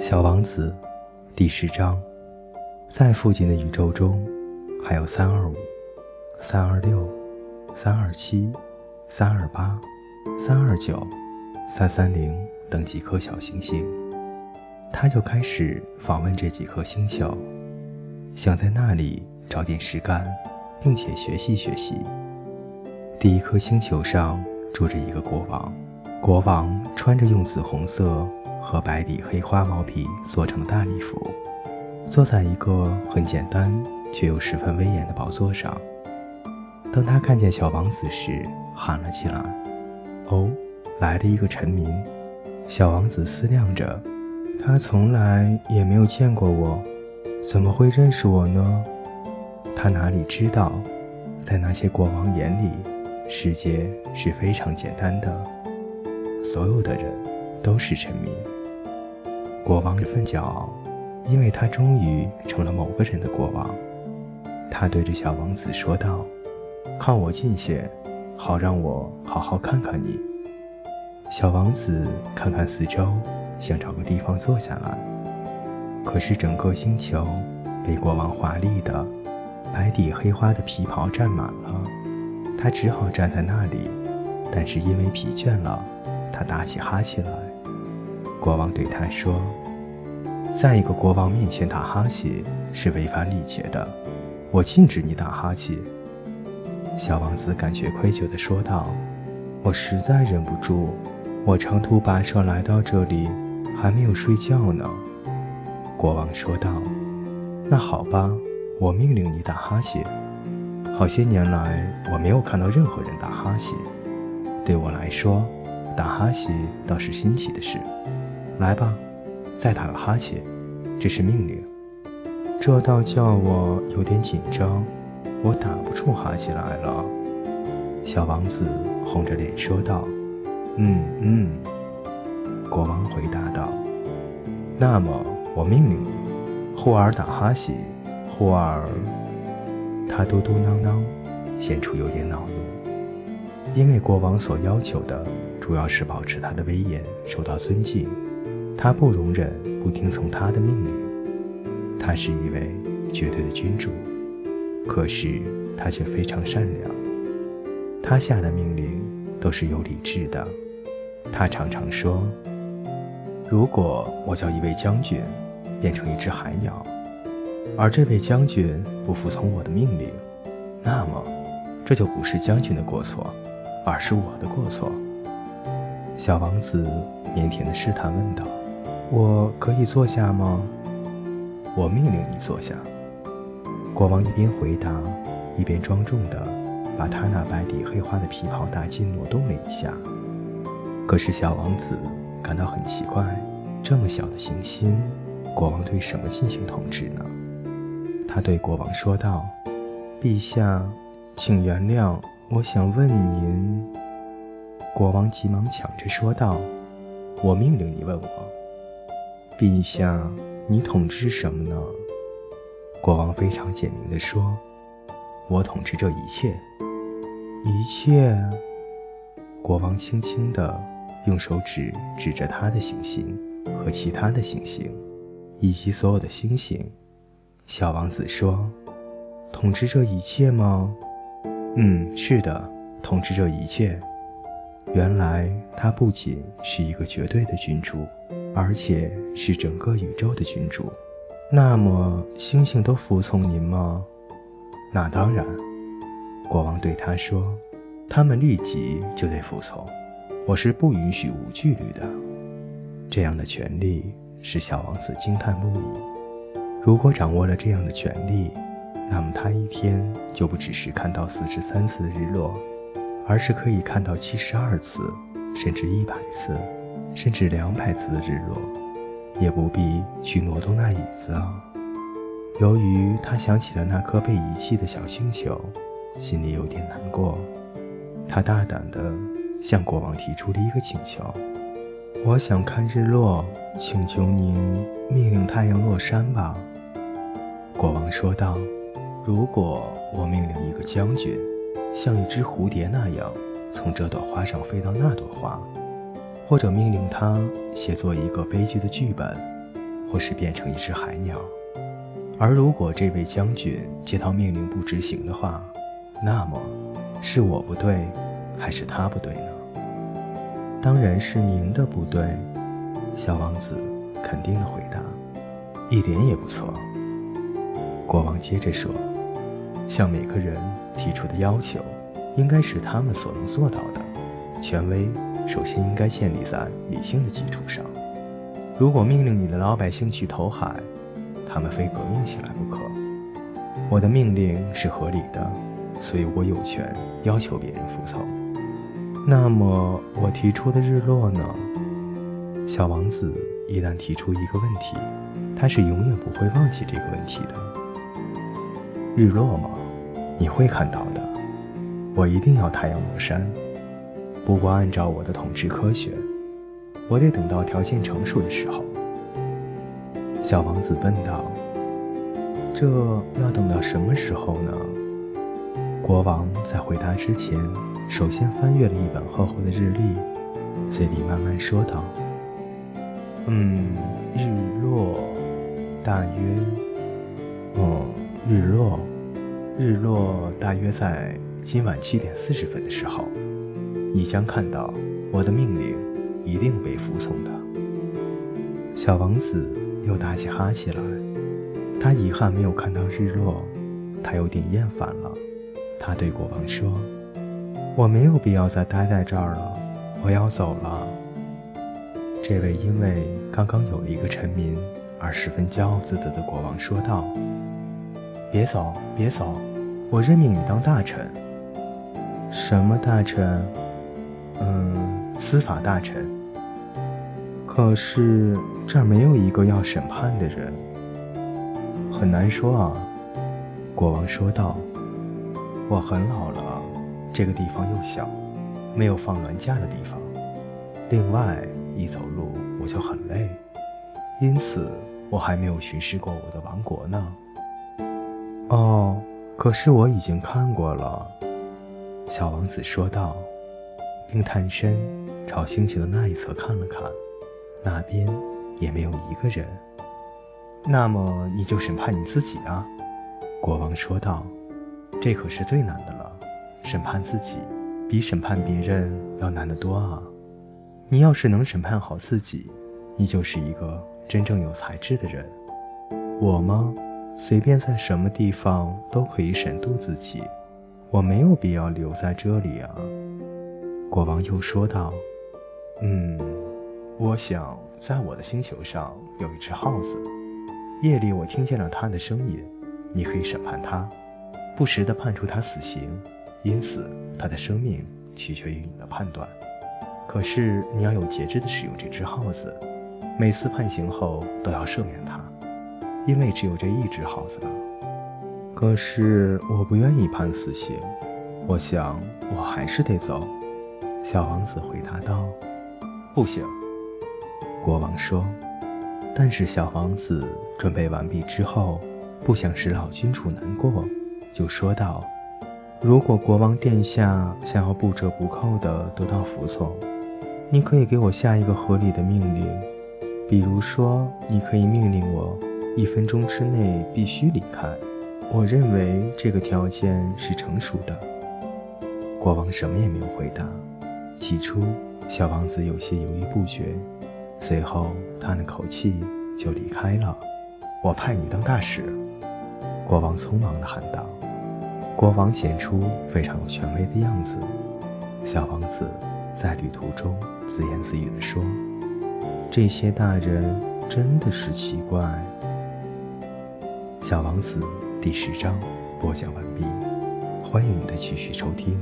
小王子，第十章，在附近的宇宙中，还有三二五、三二六、三二七、三二八、三二九、三三零等几颗小行星。他就开始访问这几颗星球，想在那里找点事干，并且学习学习。第一颗星球上住着一个国王，国王穿着用紫红色。和白底黑花毛皮做成大礼服，坐在一个很简单却又十分威严的宝座上。当他看见小王子时，喊了起来：“哦，来了一个臣民！”小王子思量着，他从来也没有见过我，怎么会认识我呢？他哪里知道，在那些国王眼里，世界是非常简单的，所有的人都是臣民。国王十分骄傲，因为他终于成了某个人的国王。他对着小王子说道：“靠我近些，好让我好好看看你。”小王子看看四周，想找个地方坐下来。可是整个星球被国王华丽的白底黑花的皮袍占满了，他只好站在那里。但是因为疲倦了，他打起哈欠来。国王对他说：“在一个国王面前打哈欠是违反礼节的，我禁止你打哈欠。”小王子感觉愧疚地说道：“我实在忍不住，我长途跋涉来到这里，还没有睡觉呢。”国王说道：“那好吧，我命令你打哈欠。好些年来，我没有看到任何人打哈欠，对我来说，打哈欠倒是新奇的事。”来吧，再打个哈欠，这是命令。这倒叫我有点紧张，我打不出哈欠来了。小王子红着脸说道：“嗯嗯。”国王回答道：“那么我命令你，忽尔打哈欠，忽尔……”他嘟嘟囔囔，显出有点恼怒，因为国王所要求的主要是保持他的威严受到尊敬。他不容忍不听从他的命令，他是一位绝对的君主，可是他却非常善良。他下的命令都是有理智的。他常常说：“如果我叫一位将军变成一只海鸟，而这位将军不服从我的命令，那么这就不是将军的过错，而是我的过错。”小王子腼腆地试探问道。我可以坐下吗？我命令你坐下。国王一边回答，一边庄重地把他那白底黑花的皮袍大襟挪动了一下。可是小王子感到很奇怪，这么小的行星，国王对什么进行统治呢？他对国王说道：“陛下，请原谅，我想问您。”国王急忙抢着说道：“我命令你问我。”陛下，你统治什么呢？国王非常简明地说：“我统治这一切，一切。”国王轻轻地用手指指着他的行星和其他的行星，以及所有的星星。小王子说：“统治这一切吗？”“嗯，是的，统治这一切。”原来他不仅是一个绝对的君主。而且是整个宇宙的君主，那么星星都服从您吗？那当然，国王对他说：“他们立即就得服从，我是不允许无纪律的。”这样的权利使小王子惊叹不已。如果掌握了这样的权利，那么他一天就不只是看到四十三次的日落，而是可以看到七十二次，甚至一百次。甚至两百次的日落，也不必去挪动那椅子啊。由于他想起了那颗被遗弃的小星球，心里有点难过。他大胆地向国王提出了一个请求：“我想看日落，请求您命令太阳落山吧。”国王说道：“如果我命令一个将军，像一只蝴蝶那样从这朵花上飞到那朵花。”或者命令他写作一个悲剧的剧本，或是变成一只海鸟。而如果这位将军接到命令不执行的话，那么是我不对，还是他不对呢？当然是您的不对，小王子肯定的回答。一点也不错。国王接着说：“向每个人提出的要求，应该是他们所能做到的。权威首先应该建立在理性的基础上。如果命令你的老百姓去投海，他们非革命起来不可。我的命令是合理的，所以我有权要求别人服从。那么我提出的日落呢？小王子一旦提出一个问题。”他是永远不会忘记这个问题的。日落吗？你会看到的。我一定要太阳落山。不过按照我的统治科学，我得等到条件成熟的时候。小王子问道：“这要等到什么时候呢？”国王在回答之前，首先翻阅了一本厚厚的日历，嘴里慢慢说道：“嗯，日落。”大约，哦，日落，日落大约在今晚七点四十分的时候，你将看到我的命令一定被服从的。小王子又打起哈欠来，他遗憾没有看到日落，他有点厌烦了。他对国王说：“我没有必要再待在这儿了，我要走了。”这位因为刚刚有了一个臣民。而十分骄傲自得的国王说道：“别走，别走，我任命你当大臣。什么大臣？嗯，司法大臣。可是这儿没有一个要审判的人，很难说啊。”国王说道：“我很老了，这个地方又小，没有放銮驾的地方。另外，一走路我就很累，因此。”我还没有巡视过我的王国呢。哦，可是我已经看过了。”小王子说道，并探身朝星球的那一侧看了看，那边也没有一个人。那么你就审判你自己啊！”国王说道，“这可是最难的了，审判自己比审判别人要难得多啊！你要是能审判好自己，你就是一个……”真正有才智的人，我吗？随便在什么地方都可以审度自己，我没有必要留在这里啊。国王又说道：“嗯，我想在我的星球上有一只耗子，夜里我听见了它的声音。你可以审判它，不时地判处它死刑，因此它的生命取决于你的判断。可是你要有节制地使用这只耗子。”每次判刑后都要赦免它，因为只有这一只耗子了。可是我不愿意判死刑，我想我还是得走。小王子回答道：“不行。”国王说。但是小王子准备完毕之后，不想使老君主难过，就说道：“如果国王殿下想要不折不扣地得到服从，你可以给我下一个合理的命令。”比如说，你可以命令我一分钟之内必须离开。我认为这个条件是成熟的。国王什么也没有回答。起初，小王子有些犹豫不决，随后叹了口气就离开了。我派你当大使。国王匆忙地喊道。国王显出非常有权威的样子。小王子在旅途中自言自语地说。这些大人真的是奇怪。小王子第十章播讲完毕，欢迎你的继续收听。